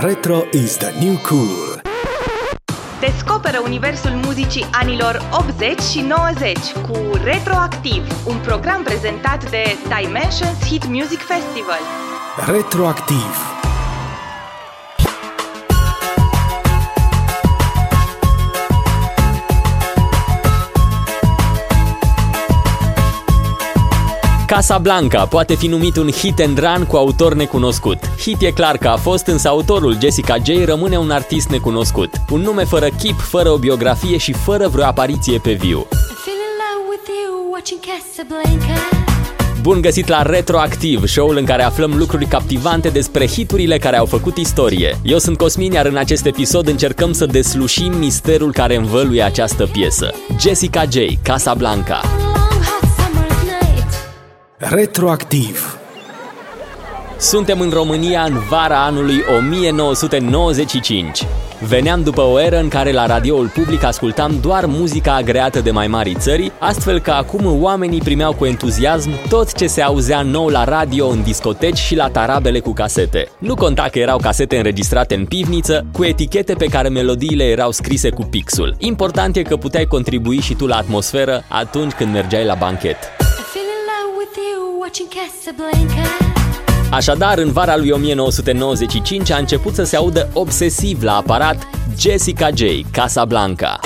Retro is the new cool. Descoperă universul muzicii anilor 80 și 90 cu Retroactiv, un program prezentat de Dimensions Hit Music Festival. Retroactiv. Casablanca poate fi numit un hit and run cu autor necunoscut. Hit e clar că a fost, însă autorul Jessica J rămâne un artist necunoscut. Un nume fără chip, fără o biografie și fără vreo apariție pe viu. Bun găsit la Retroactiv, show-ul în care aflăm lucruri captivante despre hiturile care au făcut istorie. Eu sunt Cosmin, iar în acest episod încercăm să deslușim misterul care învăluie această piesă. Jessica J, Casablanca. Retroactiv. Suntem în România în vara anului 1995. Veneam după o eră în care la radioul public ascultam doar muzica agreată de mai mari țări, astfel că acum oamenii primeau cu entuziasm tot ce se auzea nou la radio, în discoteci și la tarabele cu casete. Nu conta că erau casete înregistrate în pivniță, cu etichete pe care melodiile erau scrise cu pixul. Important e că puteai contribui și tu la atmosferă atunci când mergeai la banchet. Așadar, în vara lui 1995 a început să se audă obsesiv la aparat Jessica J, Casablanca.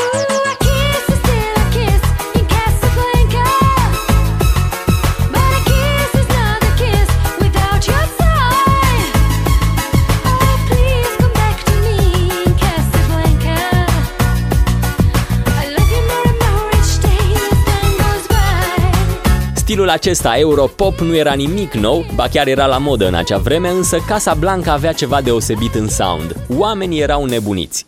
Stilul acesta europop nu era nimic nou, ba chiar era la modă în acea vreme, însă Casa Blanca avea ceva deosebit în sound. Oamenii erau nebuniți.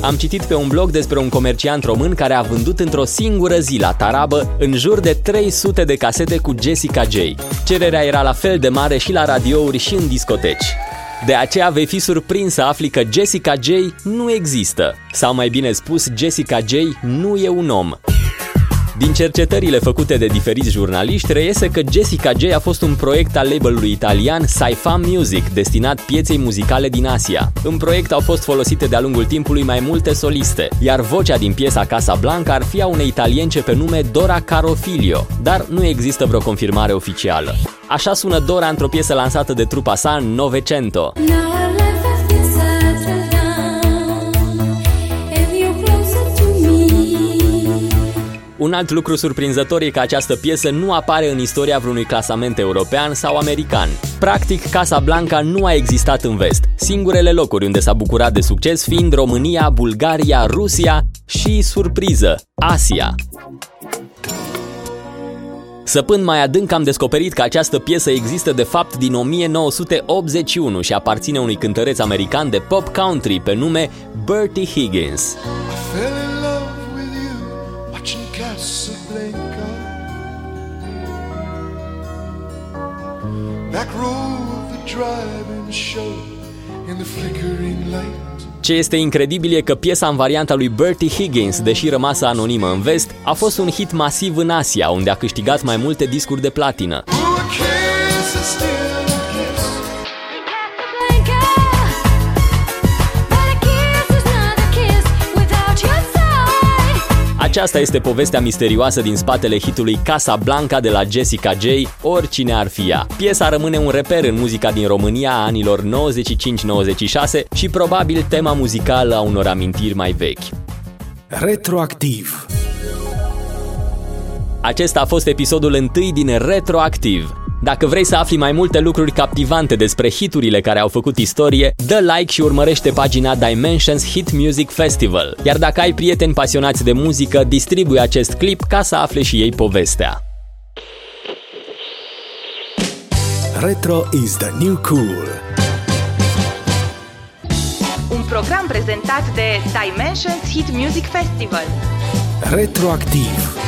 Am citit pe un blog despre un comerciant român care a vândut într-o singură zi la Tarabă în jur de 300 de casete cu Jessica J. Cererea era la fel de mare și la radiouri și în discoteci. De aceea vei fi surprins să afli că Jessica J nu există. Sau mai bine spus, Jessica J nu e un om. Din cercetările făcute de diferiți jurnaliști, reiese că Jessica J a fost un proiect al labelului italian Saifa Music, destinat pieței muzicale din Asia. În proiect au fost folosite de-a lungul timpului mai multe soliste, iar vocea din piesa Casa Blanca ar fi a unei italience pe nume Dora Carofilio, dar nu există vreo confirmare oficială. Așa sună Dora într-o piesă lansată de trupa sa Novecento. No. Un alt lucru surprinzător e că această piesă nu apare în istoria vreunui clasament european sau american. Practic, Casa Blanca nu a existat în vest. Singurele locuri unde s-a bucurat de succes fiind România, Bulgaria, Rusia și, surpriză, Asia. Săpând mai adânc am descoperit că această piesă există de fapt din 1981 și aparține unui cântăreț american de pop country pe nume Bertie Higgins. Casablanca. Ce este incredibil e că piesa în varianta lui Bertie Higgins, deși rămasă anonimă în vest, a fost un hit masiv în Asia, unde a câștigat mai multe discuri de platină. Aceasta este povestea misterioasă din spatele hitului Casa Blanca de la Jessica J, oricine ar fi ea. Piesa rămâne un reper în muzica din România a anilor 95-96 și probabil tema muzicală a unor amintiri mai vechi. Retroactiv Acesta a fost episodul întâi din Retroactiv. Dacă vrei să afli mai multe lucruri captivante despre hiturile care au făcut istorie, dă like și urmărește pagina Dimensions Hit Music Festival. Iar dacă ai prieteni pasionați de muzică, distribui acest clip ca să afle și ei povestea. Retro is the new cool. Un program prezentat de Dimensions Hit Music Festival. Retroactiv.